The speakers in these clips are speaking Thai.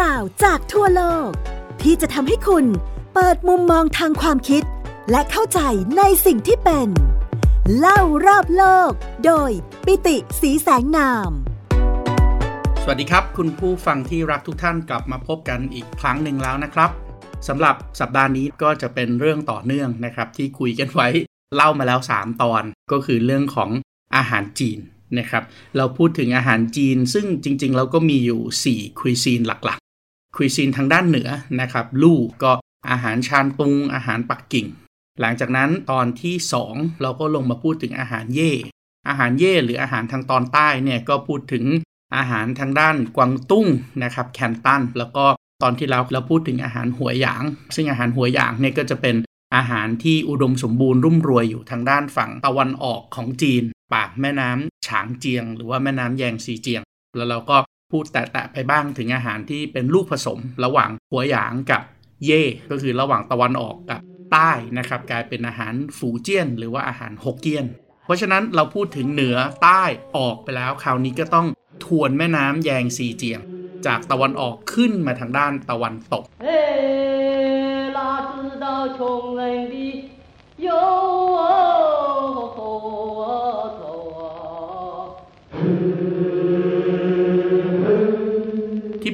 ราวจากทั่วโลก ที่จะทำให้คุณเปิดมุมมองทางความคิด และเข้าใจในสิ่งที่เป็น เล่ารอบโลก โดยปิติสีแสงนาม สวัสดีครับ คุณผู้ฟังที่รักทุกท่านกลับมาพบกันอีกครั้งหนึ่งแล้วนะครับสำหรับสัปดาห์นี้ก็จะเป็นเรื่องต่อเนื่องนะครับ ที่คุยกันไว้เล่ามาแล้ว 3 ตอนก็คือเรื่องของอาหารจีนนะครับ เราพูดถึงอาหารจีนซึ่งจริงๆ เราก็มีอยู่ 4 คุยซีนหลักๆ คุยซีนทางด้านเหนือนะครับลู่ก็อาหารชานตุง อาหารปักกิ่ง หลังจากนั้นตอนที่ 2 เราก็ลงมาพูดถึงอาหารเย่ อาหารเย่หรืออาหารทางตอนใต้เนี่ยก็พูดถึงอาหารทางด้านกวางตุ้งนะครับแคนตันแล้วก็ตอนที่เราเราพูดถึงอาหารหัวหยาง ซึ่งอาหารหัวหยางเนี่ยก็จะเป็นอาหารที่อุดมสมบูรณ์รุ่มรวยอยู่ทางด้านฝั่งตะวันออกของจีน ปากแม่น้ำฉางเจียง หรือว่าแม่น้ำแยงซีเจียง แล้วเราก็ พูดแตะๆไปบ้างถึงอาหารที่เป็นลูกผสม ระหว่างหัวหยางกับเย่ก็คือระหว่างตะวันออกกับใต้นะครับ กลายเป็นอาหารฝูเจี้ยน หรือว่าอาหารหกเกี้ยน เพราะฉะนั้นเราพูดถึงเหนือใต้ออกไปแล้ว คราวนี้ก็ต้องทวนแม่น้ำแยงซีเจียง จากตะวันออกขึ้นมาทางด้านตะวันตก有。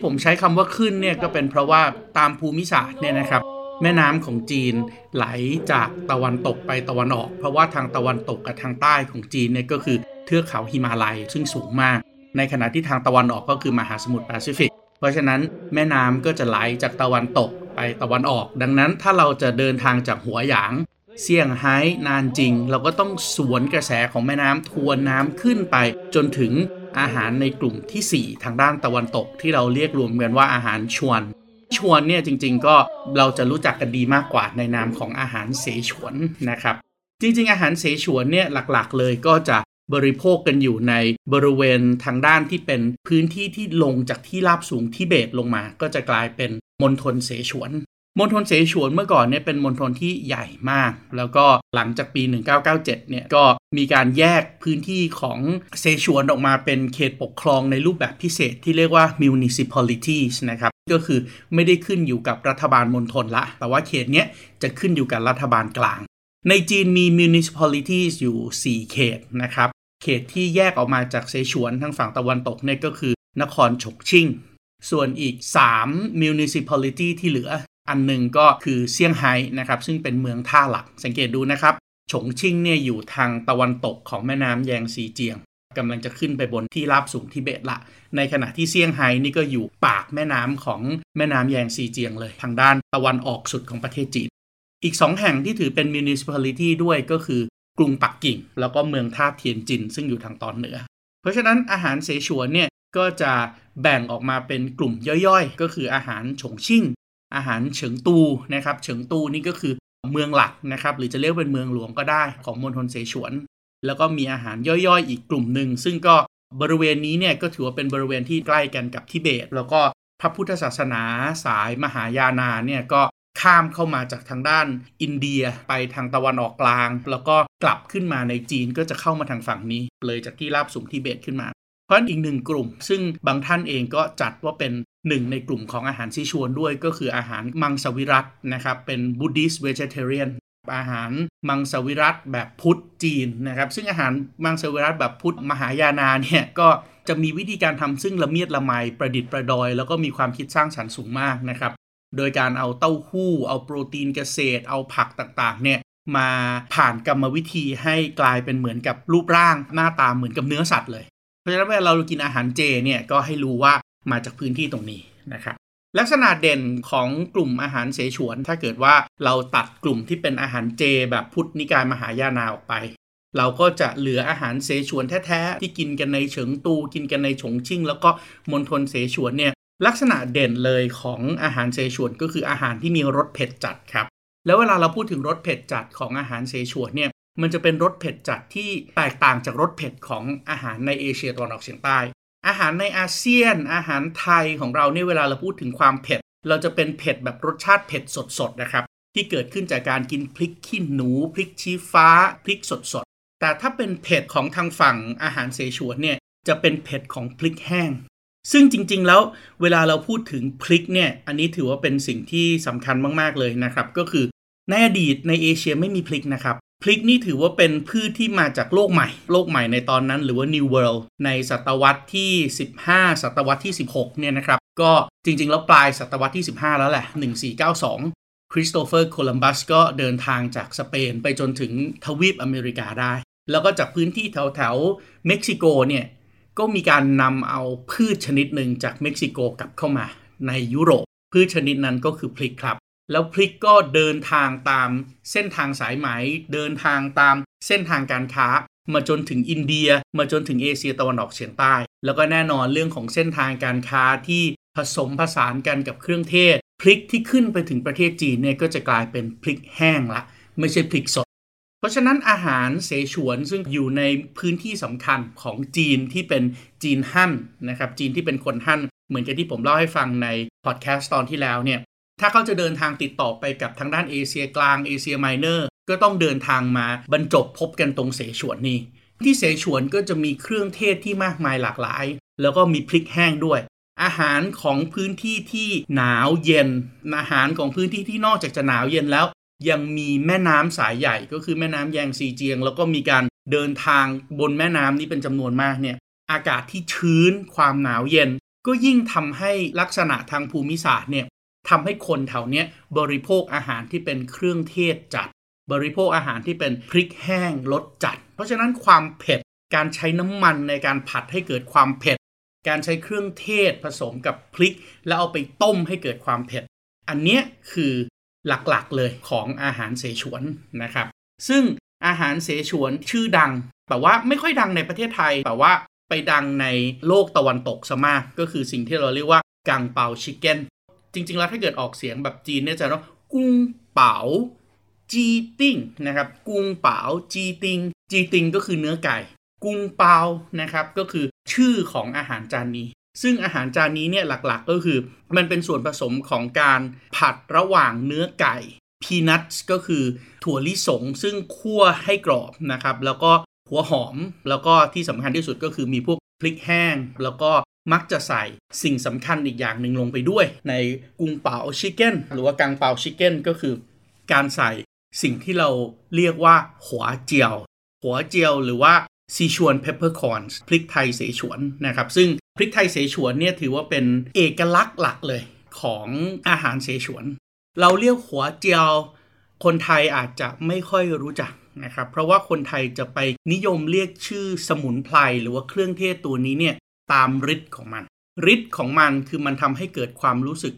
ผมใช้คำว่าขึ้นเนี่ยก็เป็นเพราะว่าตามภูมิศาสตร์เนี่ยนะครับแม่น้ำของจีนไหลจากตะวันตกไปตะวันออก เพราะว่าทางตะวันตกกับทางใต้ของจีนเนี่ยก็คือเทือกเขาหิมาลัยซึ่งสูงมาก ในขณะที่ทางตะวันออกก็คือมหาสมุทรแปซิฟิก เพราะฉะนั้นแม่น้ำก็จะไหลจากตะวันตกไปตะวันออก ดังนั้นถ้าเราจะเดินทางจากหัวหยาง เซี่ยงไฮ้นานจริง เราก็ต้องสวนกระแสของแม่น้ำทวนน้ำขึ้นไป จนถึงอาหารในกลุ่มที่ 4 ทางด้านตะวันตกที่เราเรียกรวมกันว่าอาหารชวน ชวนเนี่ยจริง ๆ ก็เราจะรู้จักกันดีมากกว่าในนามของอาหารเสฉวนนะครับ จริง ๆ อาหารเสฉวนเนี่ยหลักๆ เลยก็จะบริโภคกันอยู่ในบริเวณทางด้านที่เป็นพื้นที่ที่ลงจากที่ราบสูงทิเบตลงมา ก็จะกลายเป็นมณฑลเสฉวน มณฑลเสฉวนเมื่อก่อนเนี่ยเป็นมณฑลที่ใหญ่มาก แล้วก็หลังจากปี 1997 เนี่ยก็มีการแยกพื้นที่ของเสฉวนออกมาเป็นเขตปกครองในรูปแบบพิเศษที่เรียกว่า municipalities นะครับ ก็คือไม่ได้ขึ้นอยู่กับรัฐบาลมณฑลละ แต่ว่าเขตเนี้ยจะขึ้นอยู่กับรัฐบาลกลาง ในจีนมี municipalities อยู่ 4 เขตนะครับ เขตที่แยกออกมาจากเสฉวนทางฝั่งตะวันตกเนี่ยก็คือนครฉกชิ่งส่วนอีก 3 municipality ที่เหลือ อันหนึ่งก็คือเซี่ยงไฮ้นะครับซึ่งเป็นเมืองท่าหลัก สังเกตดูนะครับฉงชิ่งเนี่ยอยู่ทางตะวันตกของแม่น้ำแยงซีเจียงกำลังจะขึ้นไปบนที่ราบสูงทิเบตละ ในขณะที่เซี่ยงไฮ้นี่ก็อยู่ปากแม่น้ำของแม่น้ำแยงซีเจียงเลย ทางด้านตะวันออกสุดของประเทศจีน อีก2แห่งที่ถือเป็น municipality ด้วยก็คือกรุงปักกิ่ง แล้วก็เมืองท่าเทียนจิน ซึ่งอยู่ทางตอนเหนือ เพราะฉะนั้นอาหารเสฉวนเนี่ยก็จะแบ่งออกมาเป็นกลุ่มย่อยๆ ก็คืออาหารฉงชิ่ง อาหารเฉิงตูนะครับเฉิงตูนี่ก็คือเมืองหลักนะครับหรือจะเรียกเป็นเมืองหลวงก็ได้ของมณฑลเสฉวน แล้วก็มีอาหารย่อยๆ อีกกลุ่มหนึ่ง ซึ่งก็บริเวณนี้เนี่ยก็ถือว่าเป็นบริเวณที่ใกล้กันกับทิเบต แล้วก็พระพุทธศาสนาสายมหายานาเนี่ยก็ข้ามเข้ามาจากทางด้านอินเดียไปทางตะวันออกกลาง แล้วก็กลับขึ้นมาในจีนก็จะเข้ามาทางฝั่งนี้ เลยจากที่ราบสูงทิเบตขึ้นมา เพราะอีกหนึ่งกลุ่ม ซึ่งบางท่านเองก็จัดว่าเป็น หนึ่งในกลุ่มของอาหารซีชวนด้วยก็คืออาหารมังสวิรัตนะครับ เป็นบูดิสเวจเทเรียนอาหารมังสวิรัตแบบพุทธจีนนะครับ ซึ่งอาหารมังสวิรัตแบบพุทธมหายานาเนี่ยก็จะมีวิธีการทำซึ่งละเมียดละไมประดิษฐ์ประดอย แล้วก็มีความคิดสร้างสรรค์สูงมากนะครับ โดยการเอาเต้าหู้ เอาโปรตีนเกษตร เอาผักต่างๆเนี่ยมาผ่านกรรมวิธีให้กลายเป็นเหมือนกับรูปร่างหน้าตาเหมือนกับเนื้อสัตว์เลย เพราะฉะนั้นเวลาเรากินอาหารเจเนี่ยก็ให้รู้ว่า มาจากพื้นที่ตรงนี้นะครับลักษณะเด่นของกลุ่มอาหารเสฉวน ถ้าเกิดว่าเราตัดกลุ่มที่เป็นอาหารเจ แบบพุทธนิกายมหายานาออกไป เราก็จะเหลืออาหารเสฉวนแท้ๆที่กินกันในเฉิงตูกินกันในฉงชิ่ง แล้วก็มณฑลเสฉวนเนี่ยลักษณะเด่นเลยของอาหารเสฉวนก็คืออาหารที่มีรสเผ็ดจัดครับ แล้วเวลาเราพูดถึงรสเผ็ดจัดของอาหารเสฉวนเนี่ยมันจะเป็นรสเผ็ดจัดที่แตกต่างจากรสเผ็ดของอาหารในเอเชียตะวันออกเฉียงใต้ อาหารในอาเซียน อาหารไทยของเราเนี่ยเวลาเราพูดถึงความเผ็ด เราจะเป็นเผ็ดแบบรสชาติเผ็ดสดๆนะครับที่เกิดขึ้นจากการกินพริกขี้หนูพริกชี้ฟ้าพริกสดๆแต่ถ้าเป็นเผ็ดของทางฝั่งอาหารเสฉวนเนี่ยจะเป็นเผ็ดของพริกแห้ง ซึ่งจริงๆแล้วเวลาเราพูดถึงพริกเนี่ยอันนี้ถือว่าเป็นสิ่งที่สำคัญมากๆเลยนะครับ ก็คือในอดีตในเอเชียไม่มีพริกนะครับ พริกนี่ถือว่าเป็นพืชที่มาจากโลกใหม่ โลกใหม่ในตอนนั้น หรือว่า New World ในศตวรรษที่ 15 ศตวรรษที่ 16 เนี่ยนะครับ ก็จริงๆ แล้วปลายศตวรรษที่ 15 แล้วแหละ 1492 คริสโตเฟอร์โคลัมบัสก็เดินทางจากสเปนไปจนถึงทวีปอเมริกาได้ แล้วก็จากพื้นที่แถวๆเม็กซิโกเนี่ยก็มีการนำเอาพืชชนิดหนึ่งจากเม็กซิโกกลับเข้ามาในยุโรปพืชชนิดนั้นก็คือพริกครับ แล้วพริกก็เดินทางตามเส้นทางสายไหม เดินทางตามเส้นทางการค้า มาจนถึงอินเดีย มาจนถึงเอเชียตะวันออกเฉียงใต้ แล้วก็แน่นอนเรื่องของเส้นทางการค้าที่ผสมผสานกันกับเครื่องเทศ พริกที่ขึ้นไปถึงประเทศจีนเนี่ยก็จะกลายเป็นพริกแห้งละ ไม่ใช่พริกสด เพราะฉะนั้นอาหารเสฉวนซึ่งอยู่ในพื้นที่สำคัญของจีนที่เป็นจีนฮั่นนะครับจีนที่เป็นคนฮั่นเหมือนกับที่ผมเล่าให้ฟังในพอดแคสต์ตอนที่แล้วเนี่ย ถ้าเขาจะเดินทางติดต่อไปกับทางด้านเอเชียกลางเอเชียไมเนอร์ก็ต้องเดินทางมาบรรจบพบกันตรงเสฉวนนี้ที่เสฉวนก็จะมีเครื่องเทศที่มากมายหลากหลาย แล้วก็มีพริกแห้งด้วย อาหารของพื้นที่ที่หนาวเย็น อาหารของพื้นที่ที่นอกจากจะหนาวเย็นแล้ว ยังมีแม่น้ำสายใหญ่ก็คือแม่น้ำแยงซีเจียง แล้วก็มีการเดินทางบนแม่น้ำนี้เป็นจำนวนมากเนี่ยอากาศที่ชื้นความหนาวเย็น ก็ยิ่งทำให้ลักษณะทางภูมิศาสตร์เนี่ย ทำให้คนแถวเนี้ยบริโภคอาหารที่เป็นเครื่องเทศจัด บริโภคอาหารที่เป็นพริกแห้งรสจัด เพราะฉะนั้นความเผ็ดการใช้น้ำมันในการผัดให้เกิดความเผ็ด การใช้เครื่องเทศผสมกับพริก แล้วเอาไปต้มให้เกิดความเผ็ด อันเนี้ยคือหลักๆเลยของอาหารเสฉวนนะครับ ซึ่งอาหารเสฉวนชื่อดัง แต่ว่าไม่ค่อยดังในประเทศไทย แต่ว่าไปดังในโลกตะวันตกซะมาก ก็คือสิ่งที่เราเรียกว่ากังเปาชิคเก้น จริง ๆ แล้วถ้าเกิดออกเสียงแบบจีนเนี่ยจะต้องกุ้งเป๋าจีติ้งนะครับ กุ้งเป๋าจีติงจีติงก็คือเนื้อไก่ กุ้งเปานะครับ ก็คือชื่อของอาหารจานนี้ ซึ่งอาหารจานนี้เนี่ยหลักๆก็คือ มันเป็นส่วนผสมของการผัดระหว่างเนื้อไก่พีนัทก็คือถั่วลิสง ซึ่งคั่วให้กรอบนะครับ แล้วก็หัวหอมแล้วก็ที่สำคัญที่สุดก็คือมีพวกพริกแห้ง แล้วก็ มักจะใส่สิ่งสำคัญอีกอย่างหนึ่งลงไปด้วย ใน Kung Pao chicken หรือว่า Kung Pao chicken ก็คือการใส่สิ่งที่เราเรียกว่า花椒 花椒 หรือว่า Sichuan peppercorn พริกไทยเสฉวนนะครับ ซึ่งพริกไทยเสฉวนเนี่ยถือว่าเป็นเอกลักษณ์หลักเลยของอาหารเสฉวน เราเรียก 花椒 คนไทยอาจจะไม่ค่อยรู้จักนะครับ เพราะว่าคนไทยจะไปนิยมเรียกชื่อสมุนไพรหรือว่าเครื่องเทศตัวนี้เนี่ย ตามฤทธิ์ของมันฤทธิ์ของมันคือมันทำให้เกิดความรู้สึก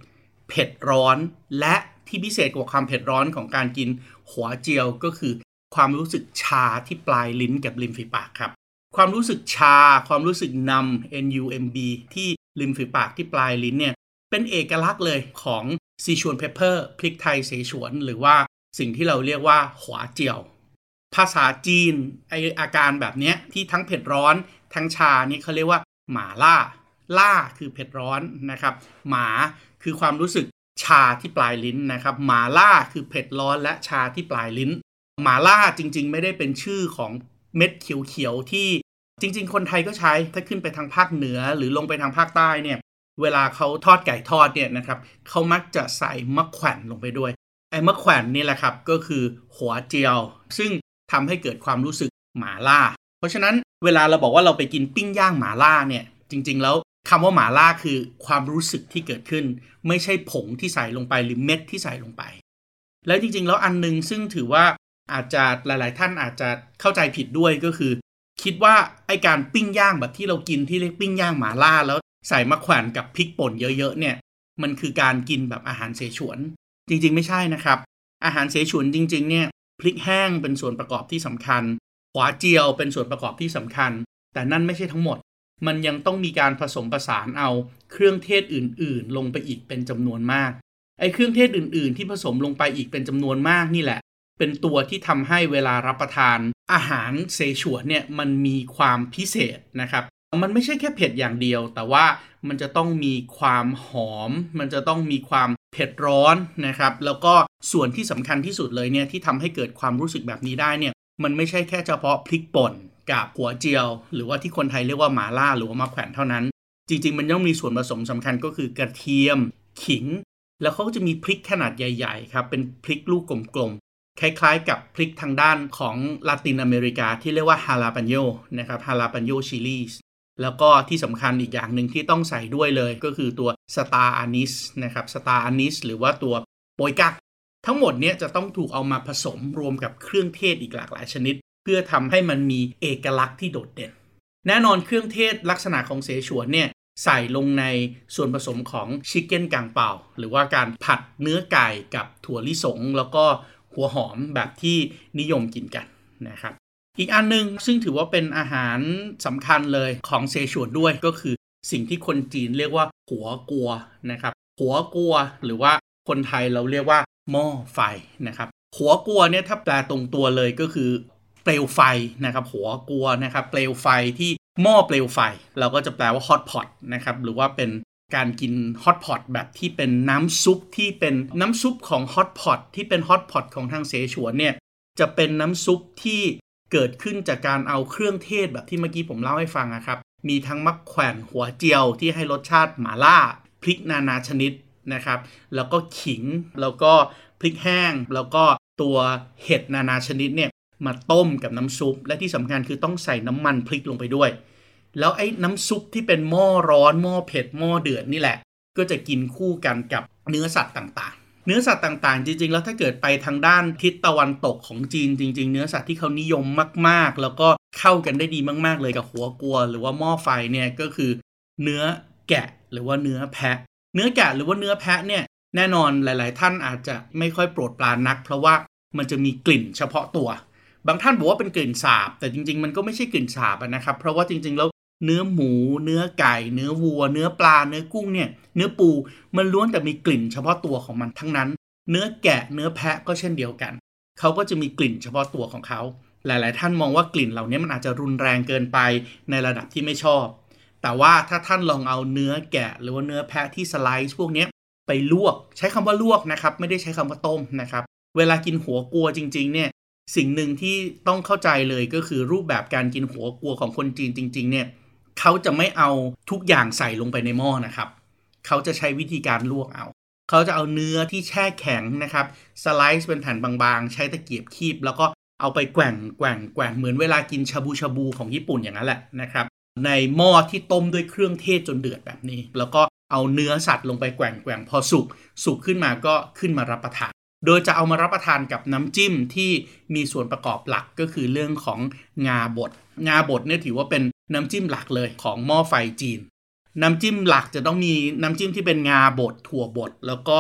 เผ็ดร้อน และที่พิเศษกว่าความเผ็ดร้อนของการกินหัวเจียวก็คือ ความรู้สึกชาที่ปลายลิ้นกับริมฝีปากครับ ความรู้สึกชา ความรู้สึกนำ NUMB ที่ริมฝีปากที่ปลายลิ้นเนี่ยเป็นเอกลักษณ์เลยของซีชวนเพปเปอร์พริกไทยเสฉวน หรือว่าสิ่งที่เราเรียกว่าหัวเจียว ภาษาจีนไออาการแบบนี้ที่ทั้งเผ็ดร้อนทั้งชานี่เขาเรียกว่า หมาล่า ล่าคือเผ็ดร้อนนะครับ หมาคือความรู้สึกชาที่ปลายลิ้นนะครับ หมาล่าคือเผ็ดร้อนและชาที่ปลายลิ้น หมาล่าจริง ๆ ไม่ได้เป็นชื่อของเม็ดเขียวๆที่จริง ๆ คนไทยก็ใช้ถ้าขึ้นไปทางภาคเหนือหรือลงไปทางภาคใต้เนี่ยเวลาเขาทอดไก่ทอดเนี่ยนะครับเขามักจะใส่มะแขวนลงไปด้วยไอ้มะแขวนนี่แหละครับก็คือหัวเจียว ซึ่งทำให้เกิดความรู้สึกหมาล่า เพราะฉะนั้น เวลาเราบอกว่าเราไปกินปิ้งย่างหมาล่าเนี่ย จริง ๆ แล้วคำว่าหมาล่าคือความรู้สึกที่เกิดขึ้น ไม่ใช่ผงที่ใส่ลงไปหรือเม็ดที่ใส่ลงไป แล้วจริง ๆ แล้วอันนึงซึ่งถือว่าอาจจะหลาย ๆ ท่านอาจจะเข้าใจผิดด้วยก็คือ คิดว่าไอการปิ้งย่างแบบที่เรากินที่เรียกปิ้งย่างหมาล่าแล้วใส่มะแขวนกับพริกป่นเยอะ ๆ เนี่ย มันคือการกินแบบอาหารเสฉวน จริง ๆ ไม่ใช่นะครับ อาหารเสฉวนจริง ๆ เนี่ยพริกแห้งเป็นส่วนประกอบที่สำคัญ หัวเจียวเป็นส่วนประกอบที่สำคัญ แต่นั่นไม่ใช่ทั้งหมด มันยังต้องมีการผสมผสานเอาเครื่องเทศอื่น ๆ ลงไปอีกเป็นจำนวนมาก ไอ้เครื่องเทศอื่น ๆ ที่ผสมลงไปอีกเป็นจำนวนมากนี่แหละ เป็นตัวที่ทำให้เวลารับประทาน อาหารเซฉวนเนี่ยมันมีความพิเศษนะครับมันไม่ใช่แค่เผ็ดอย่างเดียว แต่ว่ามันจะต้องมีความหอม มันจะต้องมีความเผ็ดร้อนนะครับ แล้วก็ส่วนที่สำคัญที่สุดเลยเนี่ยที่ทำให้เกิดความรู้สึกแบบนี้ได้เนี่ย มันไม่ใช่แค่เฉพาะพริกป่นกับหัวเจียว หรือว่าที่คนไทยเรียกว่าหมาล่าหรือว่ามะแขวนเท่านั้น จริง ๆ มันต้องมีส่วนผสมสำคัญก็คือกระเทียม ขิง แล้วเขาจะมีพริกขนาดใหญ่ๆครับเป็นพริกลูกกลมๆคล้ายๆ กับพริกทางด้านของลาตินอเมริกาที่เรียกว่าฮาลาปานโยนะครับ jalapeño chilies แล้วก็ที่สำคัญอีกอย่างหนึ่งที่ต้องใส่ด้วยเลยก็คือตัว star anise นะครับ star anise หรือว่าตัวโปยกัก ทั้งหมดเนี้ยจะต้องถูกเอามาผสมรวมกับเครื่องเทศอีกหลากหลายชนิด เพื่อทำให้มันมีเอกลักษณ์ที่โดดเด่น แน่นอนเครื่องเทศลักษณะของเสฉวนเนี่ยใส่ลงในส่วนผสมของ chicken Kung Pao หรือว่าการผัดเนื้อไก่กับถั่วลิสง แล้วก็หัวหอมแบบที่นิยมกินกันนะครับ อีกอันนึงซึ่งถือว่าเป็นอาหารสำคัญเลยของเซฉวนด้วยก็คือสิ่งที่คนจีนเรียกว่าหัวกัวนะครับ หัวกัวหรือว่า คนไทยเราเรียกว่าหม้อไฟนะครับ หัวกัวเนี่ยถ้าแปลตรงตัวเลยก็คือเปลวไฟนะครับ หัวกัวนะครับเปลวไฟที่หม้อเปลวไฟ เราก็จะแปลว่าฮอตพอตนะครับหรือว่าเป็นการกินฮอตพอตแบบที่เป็นน้ำซุปที่เป็นน้ำซุปของฮอตพอตที่เป็นฮอตพอตของทางเสฉวนเนี่ยจะเป็นน้ำซุปที่เกิดขึ้นจากการเอาเครื่องเทศแบบที่เมื่อกี้ผมเล่าให้ฟังนะครับ มีทั้งมะแขวนหัวเจียวที่ให้รสชาติหมาล่า พริกนานาชนิด นะครับ แล้วก็ขิง แล้วก็พริกแห้ง แล้วก็ตัวเห็ดนานาชนิดเนี่ยมาต้มกับน้ำซุป และที่สำคัญคือต้องใส่น้ำมันพริกลงไปด้วย แล้วไอ้น้ำซุปที่เป็นหม้อร้อนหม้อเผ็ดหม้อเดือดนี่แหละ ก็จะกินคู่กันกับเนื้อสัตว์ต่างๆเนื้อสัตว์ต่างๆ จริง ๆ แล้วถ้าเกิดไปทางด้านทิศตะวันตกของจีนจริง ๆ เนื้อสัตว์ที่เขานิยมมากๆ แล้วก็เข้ากันได้ดีมาก ๆ เลยกับหัวกัว หรือว่าหม้อไฟเนี่ยก็คือ เนื้อแกะหรือว่าเนื้อแพะ เนื้อแกะหรือว่าเนื้อแพะเนี่ยแน่นอนหลาย ๆ ท่านอาจจะไม่ค่อยโปรดปรานนัก เพราะว่ามันจะมีกลิ่นเฉพาะตัว บางท่านบอกว่าเป็นกลิ่นสาบ แต่จริง ๆ มันก็ไม่ใช่กลิ่นสาบนะครับ เพราะว่าจริง ๆ แล้วเนื้อหมู เนื้อไก่ เนื้อวัว เนื้อปลา เนื้อกุ้งเนี่ย เนื้อปู มันล้วนแต่มีกลิ่นเฉพาะตัวของมันทั้งนั้น เนื้อแกะ เนื้อแพะก็เช่นเดียวกัน เขาก็จะมีกลิ่นเฉพาะตัวของเขา หลาย ๆ ท่านมองว่ากลิ่นเหล่านี้มันอาจจะรุนแรงเกินไปในระดับที่ไม่ชอบ แต่ว่าถ้าท่านลองเอาเนื้อแกะ หรือว่าเนื้อแพะที่สไลซ์พวกนี้ไปลวก ใช้คำว่าลวกนะครับ ไม่ได้ใช้คำว่าต้มนะครับ เวลากินหัวกัวจริง ๆ เนี่ย สิ่งหนึ่งที่ต้องเข้าใจเลยก็คือรูปแบบการกินหัวกัวของคนจีนจริง ๆ เนี่ยเขาจะไม่เอาทุกอย่างใส่ลงไปในหม้อนะครับ เขาจะใช้วิธีการลวกเอา เขาจะเอาเนื้อที่แช่แข็งนะครับสไลซ์เป็นแผ่นบางๆ ใช้ตะเกียบคีบ แล้วก็เอาไปแกว่งแกว่งแกว่งเหมือนเวลากินชาบูชาบูของญี่ปุ่นอย่างนั้นแหละนะครับ ในหม้อที่ต้มด้วยเครื่องเทศจนเดือดแบบนี้ แล้วก็เอาเนื้อสัตว์ลงไปแกว่งแกว่งพอสุกสุกขึ้นมาก็ขึ้นมารับประทาน โดยจะเอามารับประทานกับน้ำจิ้มที่มีส่วนประกอบหลักก็คือเรื่องของงาบดงาบดเนี่ยถือว่าเป็นน้ำจิ้มหลักเลยของหม้อไฟจีน น้ำจิ้มหลักจะต้องมีน้ำจิ้มที่เป็นงาบดถั่วบดแล้วก็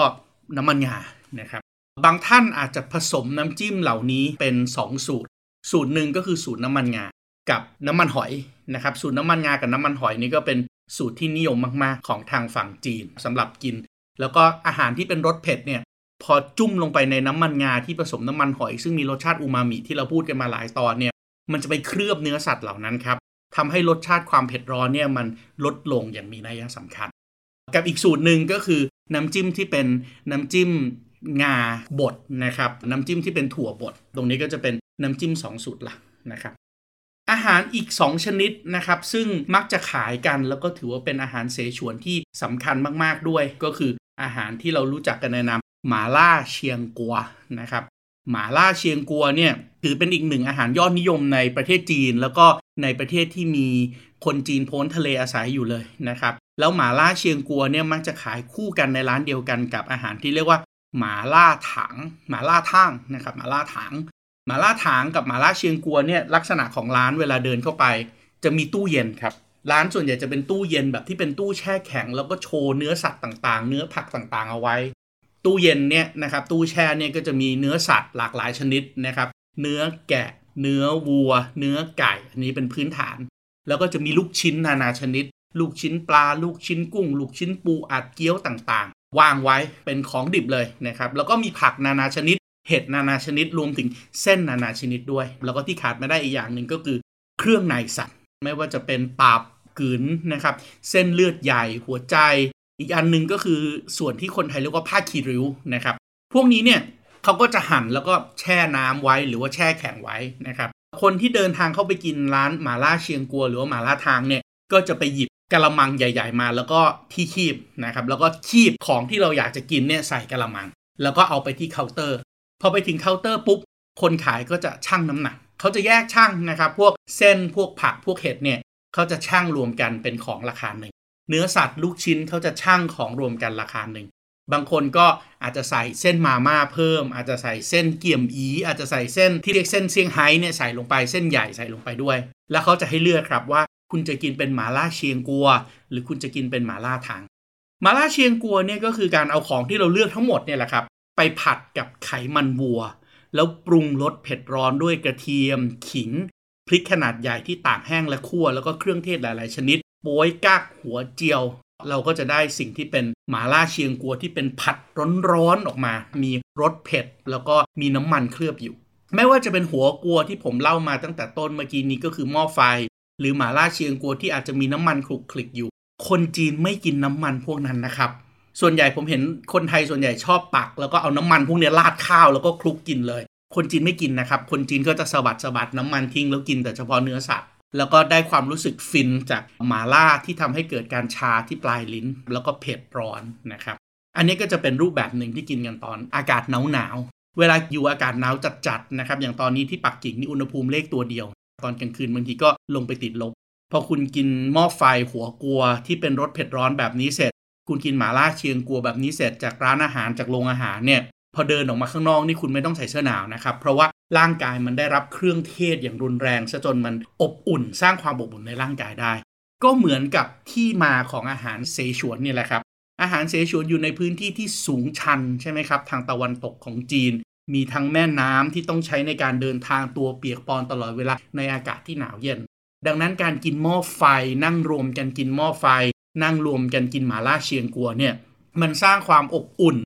น้ำมันงานะครับบางท่านอาจจะผสมน้ำจิ้มเหล่านี้เป็น 2 สูตร สูตรหนึ่งก็คือสูตรน้ำมันงา กับน้ำมันหอยนะครับสูตรน้ำมันงากับน้ำมันหอยนี่ก็เป็นสูตรที่นิยมมากๆ ของทางฝั่งจีนสำหรับกิน แล้วก็อาหารที่เป็นรสเผ็ดเนี่ยพอจุ่มลงไปในน้ำมันงาที่ผสมน้ำมันหอย ซึ่งมีรสชาติอูมามิที่เราพูดกันมาหลายตอนเนี่ยมันจะไปเคลือบเนื้อสัตว์เหล่านั้นครับทำให้รสชาติความเผ็ดร้อนเนี่ยมันลดลงอย่างมีนัยสำคัญ กับอีกสูตรหนึ่งก็คือน้ำจิ้มที่เป็นน้ำจิ้มงาบดนะครับ น้ำจิ้มที่เป็นถั่วบด ตรงนี้ก็จะเป็นน้ำจิ้ม 2 สูตรหลักนะครับ อาหารอีก 2 ชนิดนะครับ ซึ่งมักจะขายกันแล้วก็ถือว่าเป็นอาหารเสฉวนที่สำคัญมากๆด้วย ก็คืออาหารที่เรารู้จักกันในนามหมาล่าเชียงกัวนะครับหมาล่าเชียงกัวเนี่ยถือเป็นอีกหนึ่งอาหารยอดนิยมในประเทศจีน แล้วก็ในประเทศที่มีคนจีนพ้นทะเลอาศัยอยู่เลยนะครับแล้วหมาล่าเชียงกัวเนี่ยมักจะขายคู่กันในร้านเดียวกันกับอาหารที่เรียกว่าหมาล่าถังหมาล่าทั่งนะครับหมาล่าถัง หมาล่าถังกับหมาล่าเชียงกัวเนี่ยลักษณะของร้านเวลาเดินเข้าไป จะมีตู้เย็นครับร้านส่วนใหญ่จะเป็นตู้เย็นแบบที่เป็นตู้แช่แข็ง แล้วก็โชว์เนื้อสัตว์ต่างๆ เนื้อผักต่างๆ เอาไว้ ตู้เย็นเนี่ยนะครับตู้แช่เนี่ยก็จะมีเนื้อสัตว์หลากหลายชนิดนะครับเนื้อแกะ เนื้อวัว เนื้อไก่อันนี้เป็นพื้นฐาน แล้วก็จะมีลูกชิ้นนานาชนิด ลูกชิ้นปลา ลูกชิ้นกุ้ง ลูกชิ้นปูอัดเกี๊ยวต่างๆวางไว้เป็นของดิบเลยนะครับแล้วก็มีผักนานาชนิด เห็ดนานาชนิดรวมถึงเส้นนานาชนิดด้วย แล้วก็ที่ขาดไม่ได้อีกอย่างหนึ่งก็คือเครื่องในสัตว์ ไม่ว่าจะเป็นตับกืนนะครับ เส้นเลือดใหญ่หัวใจ อีกอันหนึ่งก็คือส่วนที่คนไทยเรียกว่าผ้าคีริ้วนะครับ พวกนี้เนี่ยเขาก็จะหั่นแล้วก็แช่น้ำไว้หรือว่าแช่แข็งไว้นะครับ คนที่เดินทางเข้าไปกินร้านหมาล่าเชียงกัว หรือว่าหมาล่าทางเนี่ยก็จะไปหยิบกะละมังใหญ่ ๆ มาแล้วก็ที่คีบนะครับ แล้วก็คีบของที่เราอยากจะกินเนี่ยใส่กะละมัง แล้วก็เอาไปที่เคาน์เตอร์ อไปถึงเคาน์เตอร์ปุ๊บ คนขายก็จะชั่งน้ำหนัก เขาจะแยกชั่งนะครับ พวกเส้นพวกผักพวกเห็ดเนี่ยเขาจะชั่งรวมกันเป็นของราคาหนึ่ง เนื้อสัตว์ลูกชิ้นเขาจะชั่งของรวมกันราคาหนึ่ง บางคนก็อาจจะใส่เส้นมาม่าเพิ่ม อาจจะใส่เส้นเกี่ยมอี อาจจะใส่เส้นที่เรียกเส้นเซี่ยงไฮ้เนี่ยใส่ลงไปเส้นใหญ่ใส่ลงไปด้วย แล้วเขาจะให้เลือกครับว่าคุณจะกินเป็นหมาล่าเชียงกัว หรือคุณจะกินเป็นหมาล่าทางหมาล่าเชียงกัวเนี่ยก็คือการเอาของที่เราเลือกทั้งหมดเนี่ยแหละครับ ไปผัดกับไขมันวัว แล้วปรุงรสเผ็ดร้อนด้วยกระเทียม ขิง พริกขนาดใหญ่ที่ตากแห้งและคั่ว แล้วก็เครื่องเทศหลาย ๆ ชนิดโป้ยกักหัวเจียว เราก็จะได้สิ่งที่เป็นหมาล่าเชียงกัวที่เป็นผัดร้อนๆออกมา มีรสเผ็ด แล้วก็มีน้ำมันเคลือบอยู่ ไม่ว่าจะเป็นหัวกัวที่ผมเล่ามาตั้งแต่ต้นเมื่อกี้นี้ก็คือหม้อไฟ หรือหมาล่าเชียงกัวที่อาจจะมีน้ำมันคลุกคลิกอยู่ คนจีนไม่กินน้ำมันพวกนั้นนะครับ ส่วนใหญ่ผมเห็นคนไทยส่วนใหญ่ชอบปัก แล้วก็เอาน้ำมันพวกนี้ราดข้าวแล้วก็คลุกกินเลย คนจีนไม่กินนะครับ คนจีนก็จะสะบัดสะบัดน้ำมันทิ้งแล้วกินแต่เฉพาะเนื้อสัตว์แล้วก็ได้ความรู้สึกฟินจากหมาล่าที่ทำให้เกิดการชาที่ปลายลิ้น แล้วก็เผ็ดร้อนนะครับ อันนี้ก็จะเป็นรูปแบบหนึ่งที่กินกันตอนอากาศหนาวหนาวๆเวลาอยู่อากาศหนาวจัดๆนะครับ อย่างตอนนี้ที่ปักกิ่งนี่อุณหภูมิเลขตัวเดียว ตอนกลางคืนบางทีก็ลงไปติดลบพอคุณกินหม้อไฟหัวกัวที่เป็นรสเผ็ดร้อนแบบนี้เสร็จ คุณกินหมาล่าเชียงกัวแบบนี้เสร็จจากร้านอาหารจากโรงอาหารเนี่ยพอเดินออกมาข้างนอกนี่คุณไม่ต้องใส่เสื้อหนาวนะครับเพราะว่าร่างกายมันได้รับเครื่องเทศอย่างรุนแรงซะจนมันอบอุ่น สร้างความอบอุ่นในร่างกายได้ ก็เหมือนกับที่มาของอาหารเสฉวนนี่แหละครับอาหารเสฉวนอยู่ในพื้นที่ที่สูงชันใช่ไหมครับ ทางตะวันตกของจีน มีทั้งแม่น้ำที่ต้องใช้ในการเดินทางตัวเปียกปอนตลอดเวลาในอากาศที่หนาวเย็น ดังนั้นการกินหม้อไฟนั่งรวมกันกินหม้อไฟ นั่งรวมกันกินหมาล่าเชียงกัวเนี่ยมันสร้างความอบอุ่น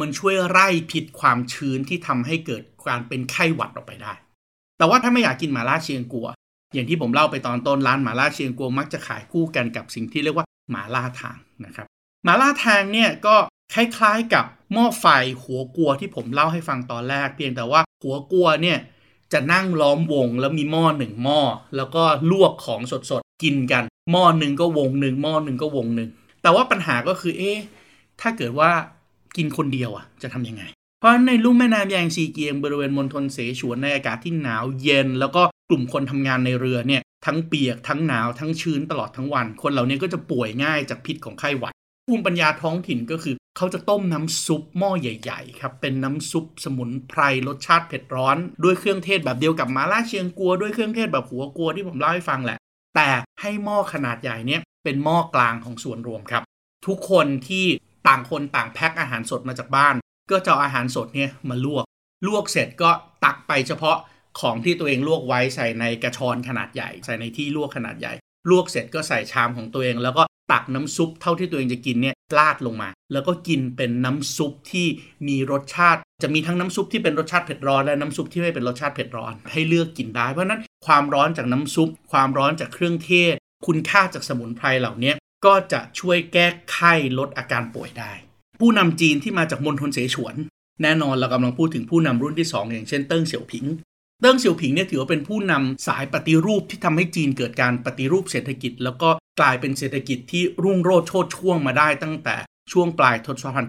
มันช่วยไล่พิษความชื้นที่ทำให้เกิดการเป็นไข้หวัดออกไปได้ แต่ว่าถ้าไม่อยากกินหมาล่าเชียงกัว อย่างที่ผมเล่าไปตอนต้นร้านหมาล่าเชียงกัวมักจะขายคู่กันกับสิ่งที่เรียกว่าหมาล่าทางนะครับหมาล่าทางเนี่ยก็คล้ายๆกับหม้อไฟหัวกัวที่ผมเล่าให้ฟังตอนแรก เพียงแต่ว่าหัวกัวเนี่ยจะนั่งล้อมวงแล้วมีหม้อหนึ่งหม้อแล้วก็ลวกของสด กินกัน หม้อหนึ่งก็วงหนึ่งหม้อหนึ่งก็วงหนึ่งแต่ว่าปัญหาก็คือเอ๊ะถ้าเกิดว่ากินคนเดียวอะ จะทำยังไง เพราะในลุ่มแม่น้ำแยงซีเกียงบริเวณมณฑลเสฉวนในอากาศที่หนาวเย็น แล้วก็กลุ่มคนทำงานในเรือเนี่ยทั้งเปียกทั้งหนาวทั้งชื้นตลอดทั้งวัน คนเหล่านี้ก็จะป่วยง่ายจากพิษของไข้หวัดภูมิปัญญาท้องถิ่นก็คือ เขาจะต้มน้ำซุปหม้อใหญ่ๆครับเป็นน้ำซุปสมุนไพรรสชาติเผ็ดร้อน ด้วยเครื่องเทศแบบเดียวกับมาล่าเชียงกัว ด้วยเครื่องเทศแบบหัวกัวที่ผมเล่าให้ฟังแหละ แต่ให้หม้อขนาดใหญ่เนี่ยเป็นหม้อกลางของส่วนรวมครับ ทุกคนที่ต่างคนต่างแพ็คอาหารสดมาจากบ้าน ก็จะเอาอาหารสดเนี่ยมาลวก ลวกเสร็จก็ตักไปเฉพาะของที่ตัวเองลวกไว้ใส่ในกระชอนขนาดใหญ่ ใส่ในที่ลวกขนาดใหญ่ ลวกเสร็จก็ใส่ชามของตัวเอง แล้วก็ตักน้ำซุปเท่าที่ตัวเองจะกินเนี่ยราดลงมา แล้วก็กินเป็นน้ำซุปที่มีรสชาติ จะมีทั้งน้ำซุปที่เป็นรสชาติเผ็ดร้อนและน้ำซุปที่ไม่เป็นรสชาติเผ็ดร้อน ให้เลือกกินได้เพราะนั้น ความร้อนจากน้ำซุป ความร้อนจากเครื่องเทศ คุณค่าจากสมุนไพรเหล่านี้ก็จะช่วยแก้ไข้ลดอาการป่วยได้ ผู้นำจีนที่มาจากมณฑลเสฉวน แน่นอนเรากำลังพูดถึงผู้นำรุ่นที่ 2 อย่างเช่นเติ้งเสี่ยวผิง เติ้งเสี่ยวผิงเนี่ยถือว่าเป็นผู้นำสายปฏิรูปที่ทำให้จีนเกิดการปฏิรูปเศรษฐกิจ แล้วก็กลายเป็นเศรษฐกิจที่รุ่งโรจน์โชดช่วงมาได้ตั้งแต่ช่วงปลายทศวรรษ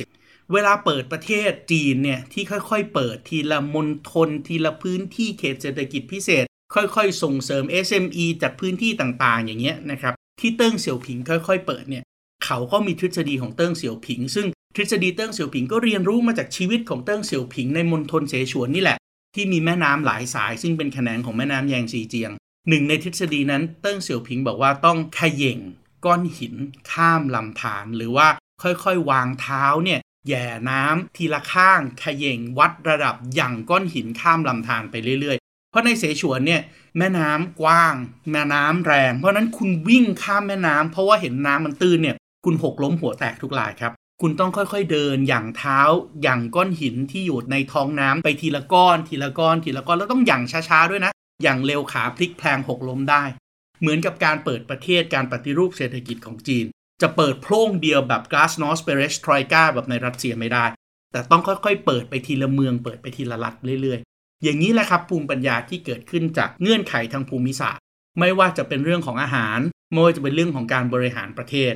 1970เวลาเปิดประเทศจีนเนี่ยที่ค่อยๆ เปิดทีละมณฑลทีละพื้นที่เขตเศรษฐกิจพิเศษ ค่อยๆ ส่งเสริม SME จากพื้นที่ต่างๆ อย่างเงี้ยนะครับ ที่เติ้งเสี่ยวผิงค่อย ๆ เปิดเนี่ยเขาก็มีทฤษฎีของเติ้งเสี่ยวผิง ซึ่งทฤษฎีเติ้งเสี่ยวผิงก็เรียนรู้มาจากชีวิตของเติ้งเสี่ยวผิงในมณฑลเสฉวนนี่แหละ ที่มีแม่น้ำหลายสาย ซึ่งเป็นแขนงของแม่น้ำแยงซีเจียงหนึ่งในทฤษฎีนั้นเติ้งเสี่ยวผิงบอกว่าต้องหยั่งก้อนหินข้ามลำธารหรือว่าค่อยๆ วางเท้าเนี่ยแหย่น้ำทีละข้างหยั่งวัดระดับหยั่งก้อนหินข้ามลำธารไปเรื่อยๆ เพราะในเสฉวนเนี่ยแม่น้ำกว้าง แม่น้ำแรง เพราะนั้นคุณวิ่งข้ามแม่น้ำเพราะว่าเห็นน้ำมันตื้นเนี่ยคุณหกล้มหัวแตกทุกรายครับ คุณต้องค่อยๆเดินอย่างเท้า อย่างก้อนหินที่อยู่ในท้องน้ำไปทีละก้อน ทีละก้อน ทีละก้อนแล้วต้องอย่างช้าๆด้วยนะ อย่างเร็วขาพลิกแพลงหกล้มได้ เหมือนกับการเปิดประเทศการปฏิรูปเศรษฐกิจของจีน จะเปิดโพร่งเดียวแบบ Glasnost p e r e s t r o i k a แบบในรัสเซียไม่ได้ แต่ต้องค่อยๆ เปิดไปทีละเมือง เปิดไปทีละรัฐเรื่อยๆ อย่างนี้แหละครับภูมิปัญญาที่เกิดขึ้นจากเงื่อนไขทางภูมิศาสตร์ ไม่ว่าจะเป็นเรื่องของอาหาร ไม่ว่าจะเป็นเรื่องของการบริหารประเทศ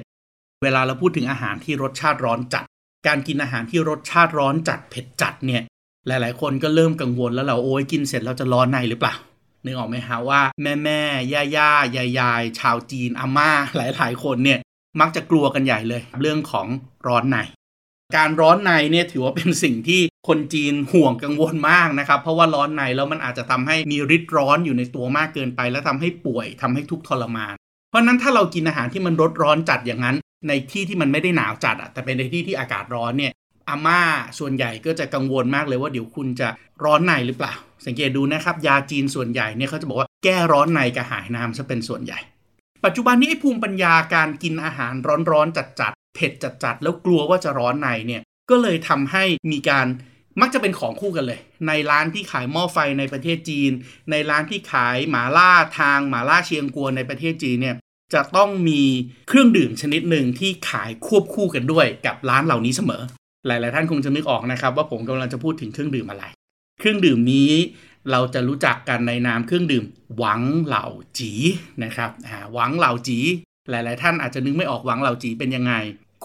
เวลาเราพูดถึงอาหารที่รสชาติร้อนจัด การกินอาหารที่รสชาติร้อนจัดเผ็ดจัดเนี่ยหลาย ๆ คนก็เริ่มกังวลแล้วเราโอ้ยกินเสร็จเราจะร้อนในหรือเปล่านึกออกไหมฮะว่าแม่แม่ย่าย่ายายยายชาวจีนอาม่าหลาย ๆ คนเนี่ยมักจะกลัวกันใหญ่เลย เรื่องของร้อนใน การร้อนในเนี่ยถือว่าเป็นสิ่งที่คนจีนห่วงกังวลมากนะครับ เพราะว่าร้อนในแล้วมันอาจจะทำให้มีฤทธิ์ร้อนอยู่ในตัวมากเกินไป แล้วทำให้ป่วยทำให้ทุกทรมาน เพราะนั้นถ้าเรากินอาหารที่มันรสร้อนจัดอย่างนั้น ในที่ที่มันไม่ได้หนาวจัดอะแต่เป็นในที่ที่อากาศร้อนเนี่ยอาม่าส่วนใหญ่ก็จะกังวลมากเลยว่าเดี๋ยวคุณจะร้อนในหรือเปล่า สังเกตดูนะครับยาจีนส่วนใหญ่เนี่ยเขาจะบอกว่าแก้ร้อนในกระหายน้ำซะเป็นส่วนใหญ่ ปัจจุบันนี้ไอ้ภูมิปัญญาการกินอาหารร้อนๆจัด เผ็ดจัดๆแล้วกลัวว่าจะร้อนในเนี่ยก็เลยทำให้มีการมักจะเป็นของคู่กันเลย ในร้านที่ขายหม้อไฟในประเทศจีน ในร้านที่ขายหมาล่าทางหมาล่าเชียงกัวในประเทศจีนเนี่ยจะต้องมีเครื่องดื่มชนิดหนึ่งที่ขายควบคู่กันด้วยกับร้านเหล่านี้เสมอ หลาย ๆ ท่านคงจะนึกออกนะครับ ว่าผมกำลังจะพูดถึงเครื่องดื่มอะไร เครื่องดื่มนี้เราจะรู้จักกันในนามเครื่องดื่มหวังเหล่าจีนะครับหวังเหล่าจี หลาย ๆ ท่านอาจจะนึกไม่ออกหวังเหล่าจีเป็นยังไง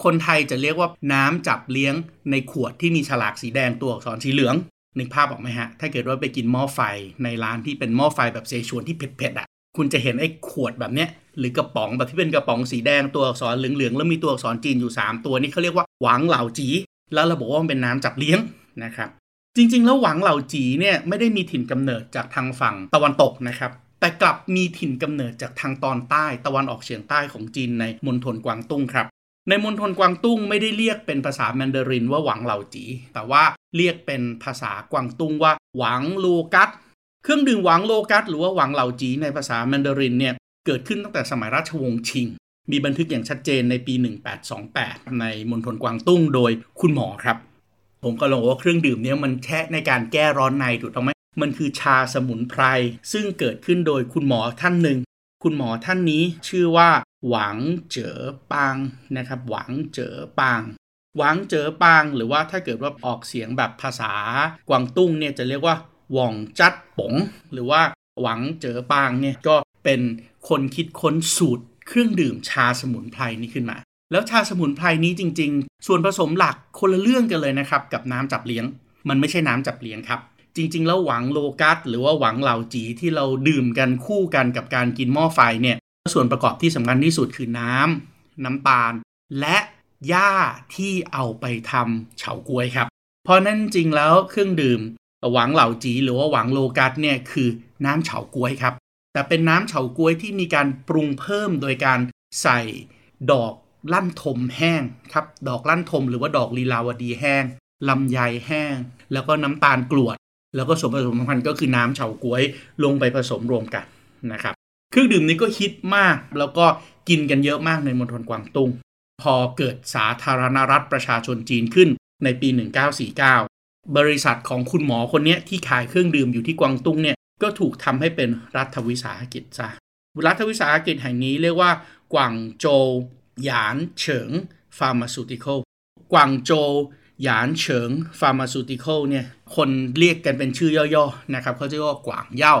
คนไทยจะเรียกว่าน้ำจับเลี้ยงในขวดที่มีฉลากสีแดงตัวอักษรสีเหลืองนึกภาพออกไหมฮะ ถ้าเกิดว่าไปกินหม้อไฟในร้านที่เป็นหม้อไฟแบบเซชวนที่เผ็ด ๆ อะ คุณจะเห็นไอ้ขวดแบบเนี้ยหรือกระป๋องแบบที่เป็นกระป๋องสีแดงตัวอักษรเหลือง ๆ แล้วมีตัวอักษรจีนอยู่ 3 ตัวนี่เขาเรียกว่าหวังเหล่าจี แล้วเราบอกว่ามันเป็นน้ำจับเลี้ยงนะครับจริง ๆ แล้วหวังเหล่าจีเนี่ยไม่ได้มีถิ่นกำเนิดจากทางฝั่งตะวันตกนะครับ แต่กลับมีถิ่นกำเนิดจากทางตอนใต้ตะวันออกเฉียงใต้ของจีนในมณฑลกวางตุ้งครับ ในมณฑลกวางตุ้งไม่ได้เรียกเป็นภาษาแมนดารินว่าหวังเหล่าจี แต่ว่าเรียกเป็นภาษากวางตุ้งว่าหวังโลกัสเครื่องดื่มหวังโลกัสหรือว่าหวังเหล่าจีในภาษาแมนดารินเนี่ยเกิดขึ้นตั้งแต่สมัยราชวงศ์ชิง มีบันทึกอย่างชัดเจนในปี 1828 ในมณฑลกวางตุ้งโดยคุณหมอครับ ผมก็ลงว่าเครื่องดื่มเนี้ยมันแช่ในการแก้ร้อนในถูกต้องไหม มันคือชาสมุนไพร ซึ่งเกิดขึ้นโดยคุณหมอท่านหนึ่ง คุณหมอท่านนี้ชื่อว่าหวังเจ๋อปางนะครับหวังเจ๋อปางหวังเจ๋อปางหรือว่าถ้าเกิดว่าออกเสียงแบบภาษากวางตุ้งเนี่ยจะเรียกว่าหว่องจัดป๋งหรือว่าหวังเจ๋อปางเนี่ยก็เป็นคนคิดค้นสูตรเครื่องดื่มชาสมุนไพรนี้ขึ้นมา แล้วชาสมุนไพรนี้จริง ๆ ส่วนผสมหลักคนละเรื่องกันเลยนะครับ กับน้ำจับเลี้ยง มันไม่ใช่น้ำจับเลี้ยงครับ จริง ๆ แล้วหวังโลกัสหรือว่าหวังเหล่าจีที่เราดื่มกันคู่กันกับการกินหม้อไฟเนี่ยส่วนประกอบที่สำคัญที่สุดคือน้ำน้ำตาล และหญ้าที่เอาไปทำเฉาก๊วยครับ เพราะนั่นจริงแล้วเครื่องดื่มหวังเหล่าจีหรือว่าหวังโลกัสเนี่ยคือน้ำเฉาก๊วยครับ แต่เป็นน้ำเฉาก๊วยที่มีการปรุงเพิ่มโดยการใส่ดอกลั่นทมแห้งครับ ดอกลั่นทมหรือว่าดอกลีลาวดีแห้งลำไยแห้ง แล้วก็น้ำตาลกรวด แล้วก็ส่วนผสมสำคัญก็คือน้ำเฉาก๊วยลงไปผสมรวมกันนะครับเครื่องดื่มนี้ก็ฮิตมาก แล้วก็กินกันเยอะมากในมณฑลกวางตุ้งพอเกิดสาธารณรัฐประชาชนจีนขึ้นในปี 1949 บริษัทของคุณหมอคนนี้ที่ขายเครื่องดื่มอยู่ที่กวางตุ้งเนี่ยก็ถูกทำให้เป็นรัฐวิสาหกิจซะรัฐวิสาหกิจแห่งนี้เรียกว่ากวางโจวหยานเฉิง Pharmaceutical กวางโจว หยานเฉิง Pharmaceutical เนี่ยคนเรียกกันเป็นชื่อย่อๆนะครับเขาจะเรียกว่ากวางเย่า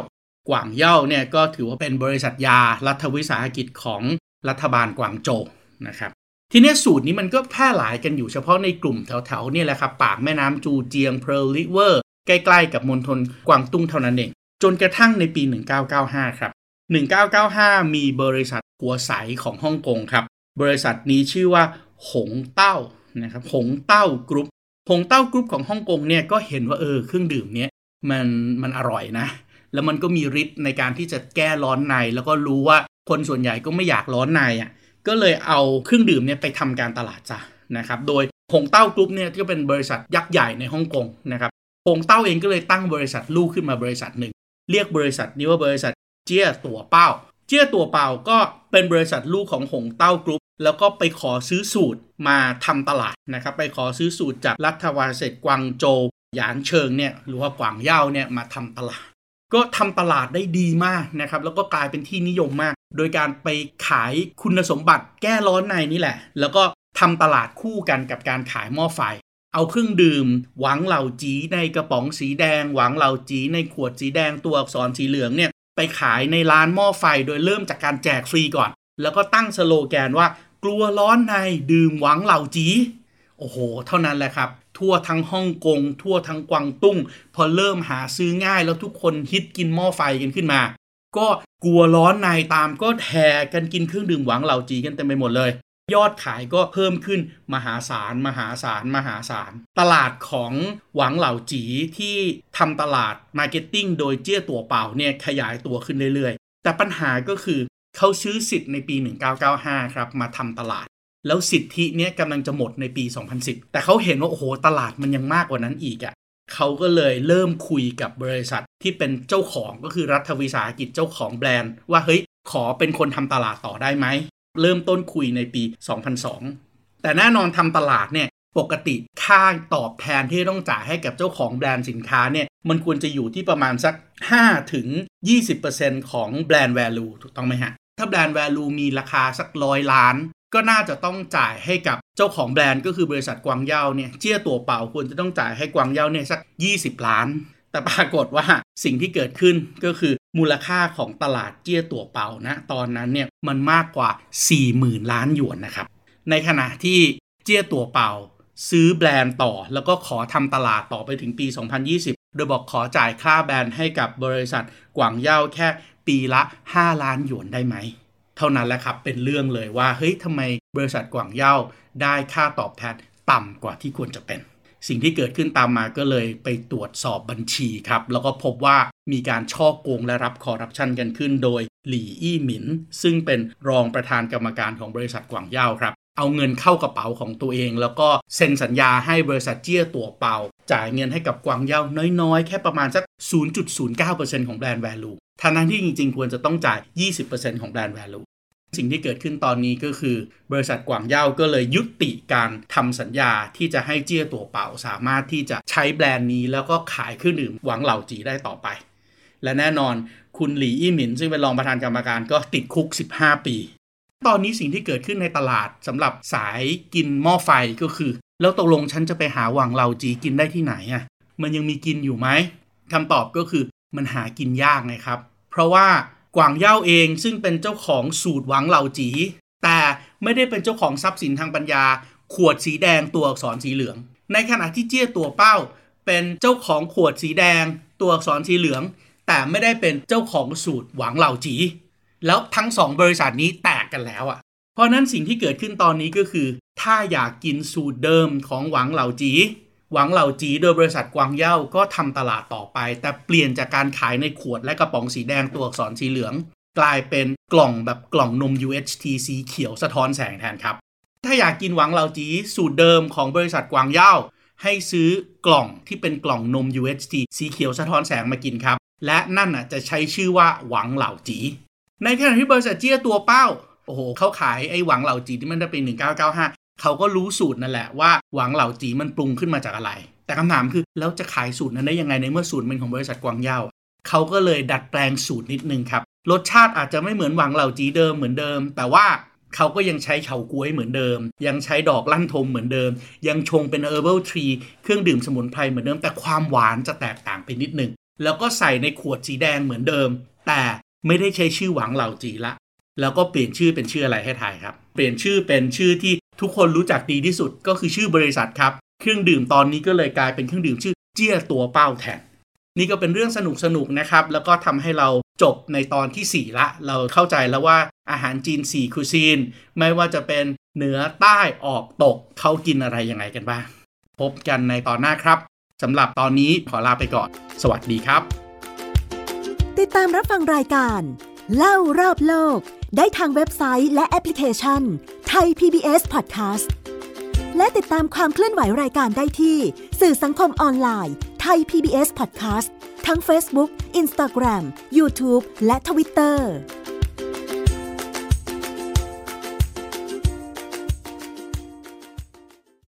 กวางเย่าเนี่ยก็ถือว่าเป็นบริษัทยารัฐวิสาหกิจของรัฐบาลกวางโจวนะครับทีนี้สูตรนี้มันก็แพร่หลายกันอยู่เฉพาะในกลุ่มแถวๆนี่แหละครับปากแม่น้ำจูเจียง Pearl River ใกล้ๆกับมณฑลกวางตุ้งเท่านั้นเอง จนกระทั่งในปี 1995 ครับ 1995 มีบริษัทหัวใสของฮ่องกงครับ บริษัทนี้ชื่อว่าหงเต้า นะครับหงเต้ากรุ๊ปหงเต้ากรุ๊ปของฮ่องกงเนี่ยก็เห็นว่าเออเครื่องดื่มเนี้ยมันมันอร่อยนะ แล้วมันก็มีฤทธิ์ในการที่จะแก้ร้อนใน แล้วก็รู้ว่าคนส่วนใหญ่ก็ไม่อยากร้อนในอะก็เลยเอาเครื่องดื่มเนี่ยไปทำการตลาดซะนะครับโดยหงเต้ากรุ๊ปเนี่ยก็เป็นบริษัทยักษ์ใหญ่ในฮ่องกงนะครับหงเต้าเองก็เลยตั้งบริษัทลูกขึ้นมาบริษัทหนึ่ง เรียกบริษัทนี้ว่าบริษัทเจี้ยตัวเป่า เจี้ยตัวเป่าก็เป็นบริษัทลูกของหงเต้ากรุ๊ป แล้วก็ไปขอซื้อสูตรมาทำตลาดนะครับ ไปขอซื้อสูตรจากรัฐวิสาหกิจกวางโจวหยานเชิงเนี่ยหรือว่ากวางเย่าเนี่ยมาทำตลาด ก็ทำตลาดได้ดีมากนะครับ แล้วก็กลายเป็นที่นิยมมาก โดยการไปขายคุณสมบัติแก้ร้อนในนี่แหละ แล้วก็ทำตลาดคู่กันกับการขายหม้อไฟ เอาเครื่องดื่ม หวังเหล่าจีในกระป๋องสีแดง หวังเหล่าจีในขวดสีแดงตัวอักษรสีเหลืองเนี่ยไปขายในร้านหม้อไฟโดยเริ่มจากการแจกฟรีก่อน แล้วก็ตั้งสโลแกนว่า กลัวร้อนในดื่มหวังเหล่าจี โอ้โห เท่านั้นแหละครับ ทั่วทั้งฮ่องกง ทั่วทั้งกวางตุ้ง พอเริ่มหาซื้อง่ายแล้วทุกคนฮิตกินหม้อไฟกันขึ้นมา ก็กลัวร้อนในตามก็แห่กันกินเครื่องดื่มหวังเหล่าจีกันเต็มไปหมดเลย ยอดขายก็เพิ่มขึ้นมหาศาล มหาศาล มหาศาล ตลาดของหวังเหล่าจีที่ทำตลาด marketing โดยเจี้ยตัวเป่าเนี่ยขยายตัวขึ้นเรื่อยๆ แต่ปัญหาก็คือ เขาซื้อสิทธิ์ในปี 1995 ครับ มาทำตลาด แล้วสิทธิเนี้ยกำลังจะหมดในปี 2010 แต่เขาเห็นว่า โอ้โห ตลาดมันยังมากกว่านั้นอีกอะ่ะเขาก็เลยเริ่มคุยกับบริษัทที่เป็นเจ้าของก็คือรัฐวิสาหกิจเจ้าของแบรนด์ ว่าเฮ้ยขอเป็นคนทำตลาดต่อได้ไหม เริ่มต้นคุยในปี 2002 แต่แน่นอนทำตลาดเนี่ยปกติค่าตอบแทนที่ต้องจ่ายให้กับเจ้าของแบรนด์สินค้าเนี่ยมันควรจะอยู่ที่ประมาณสัก5ถึง20%ของแบรนด์ value ถูกต้องไหมฮะ ถ้าแบรนด์ value มีราคาสักร้อยล้าน ก็น่าจะต้องจ่ายให้กับเจ้าของแบรนด์ก็คือบริษัทกวางเย่าเนี่ยเจี้ยตัวเป่าควรจะต้องจ่ายให้กวางเย่าเนี่ยสัก 20 ล้าน แต่ปรากฏว่าสิ่งที่เกิดขึ้นก็คือมูลค่าของตลาดเจี้ยตัวเป่านะตอนนั้นเนี่ยมันมากกว่า 40,000 ล้านหยวนนะครับ ในขณะที่เจี้ยตัวเป่าซื้อแบรนด์ต่อ แล้วก็ขอทำตลาดต่อไปถึงปี 2020 โดยบอกขอจ่ายค่าแบรนด์ให้กับบริษัทกวางเย่าแค่ ปีละ 5 ล้านหยวนได้ไหม เท่านั้นแหละครับเป็นเรื่องเลยว่าเฮ้ยทำไมบริษัทกวางเย่าได้ค่าตอบแทนต่ำกว่าที่ควรจะเป็น สิ่งที่เกิดขึ้นตามมาก็เลยไปตรวจสอบบัญชีครับ แล้วก็พบว่ามีการช่อโกงและรับคอร์รัปชันกันขึ้นโดยหลี่อี้หมิน ซึ่งเป็นรองประธานกรรมการของบริษัทกวางเย่าครับ เอาเงินเข้ากระเป๋าของตัวเอง แล้วก็เซ็นสัญญาให้บริษัทเจี้ยตัวเปา จ่ายเงินให้กับกวางเย่าน้อยๆ แค่ประมาณสัก 0.09%ของแบรนด์ value ทางนั้นที่จริงๆ ควรจะต้องจ่าย 20%ของแบรนด์ value สิ่งที่เกิดขึ้นตอนนี้ก็คือ บริษัทกวางเย่าก็เลยยุติการทำสัญญาที่จะให้เจี้ยตัวเป่า สามารถที่จะใช้แบรนด์นี้แล้วก็ขายเครื่องดื่มหวังเหล่าจีได้ต่อไป และแน่นอนคุณหลีอี้หมินซึ่งเป็นรองประธานกรรมการก็ติดคุก 15 ปี ตอนนี้สิ่งที่เกิดขึ้นในตลาดสำหรับสายกินหม้อไฟก็คือ แล้วตกลงฉันจะไปหาหวังเหล่าจีกินได้ที่ไหนอะมันยังมีกินอยู่ไหมคำตอบก็คือมันหากินยากไงครับ เพราะว่ากวางเย่าเองซึ่งเป็นเจ้าของสูตรหวังเหล่าจี แต่ไม่ได้เป็นเจ้าของทรัพย์สินทางปัญญา ขวดสีแดงตัวอักษรสีเหลือง ในขณะที่เจี้ยตัวเป้า เป็นเจ้าของขวดสีแดง ตัวอักษรสีเหลือง แต่ไม่ได้เป็นเจ้าของสูตรหวังเหล่าจี แล้วทั้งสองบริษัทนี้แต กันแล้วอะ่ะ เพราะนั้นสิ่งที่เกิดขึ้นตอนนี้ก็คือ ถ้าอยากกินสูตรเดิมของหวังเหล่าจีหวังเหล่าจีโดยบริษัทกวางเย่าก็ทำตลาดต่อไป แต่เปลี่ยนจากการขายในขวดและกระป๋องสีแดงตัวอักษรสีเหลือง กลายเป็นกล่องแบบกล่องนม UHT สีเขียวสะท้อนแสงแทนครับ ถ้าอยากกินหวังเหล่าจีสูตรเดิมของบริษัทกวางเย่าให้ซื้อกล่องที่เป็นกล่องนม UHT สีเขียวสะท้อนแสงมากินครับ และนั่นอะจะใช้ชื่อว่าหวังเหล่าจี ในขณะที่บริษัทเจี้ยตัวเป้า โอ้โหเขาขายไอ้หวังเหล่าจีที่มันได้เป็น1995 เขาก็รู้สูตรนั่นแหละว่าหวังเหล่าจีมันปรุงขึ้นมาจากอะไร แต่คำถามคือแล้วจะขายสูตรนั้นได้ยังไงในเมื่อสูตรเป็นของบริษัทกวางเย่าเขาก็เลยดัดแปลงสูตรนิดนึงครับรสชาติอาจจะไม่เหมือนหวังเหล่าจีเดิมเหมือนเดิม แต่ว่าเขาก็ยังใช้เฉาก๊วยเหมือนเดิม ยังใช้ดอกลั่นทมเหมือนเดิม ยังชงเป็น herbal tea เครื่องดื่มสมุนไพรเหมือนเดิม แต่ความหวานจะแตกต่างไปนิดนึง แล้วก็ใส่ในขวดสีแดงเหมือนเดิม แต่ไม่ได้ใช้ชื่อหวังเหล่าจีละ แล้วก็เปลี่ยนชื่อเป็นชื่ออะไรให้ทายครับ เปลี่ยนชื่อเป็นชื่อที่ทุกคนรู้จักดีที่สุดก็คือชื่อบริษัทครับ เครื่องดื่มตอนนี้ก็เลยกลายเป็นเครื่องดื่มชื่อเจี้ยตัวเป้าแทน นี่ก็เป็นเรื่องสนุกสนุกนะครับ แล้วก็ทำให้เราจบในตอนที่ 4 ละ เราเข้าใจแล้วว่าอาหารจีน 4คุซีน ไม่ว่าจะเป็นเหนือใต้ออกตกเขากินอะไรยังไงกันบ้าง พบกันในตอนหน้าครับสำหรับตอนนี้ขอลาไปก่อน สวัสดีครับ ติดตามรับฟังรายการ เล่ารอบโลก ได้ทางเว็บไซต์และแอปพลิเคชันไทย PBS Podcast และติดตามความเคลื่อนไหวรายการได้ที่ สื่อสังคมออนไลน์ไทย PBS Podcast ทั้ง Facebook, Instagram, YouTube และ Twitter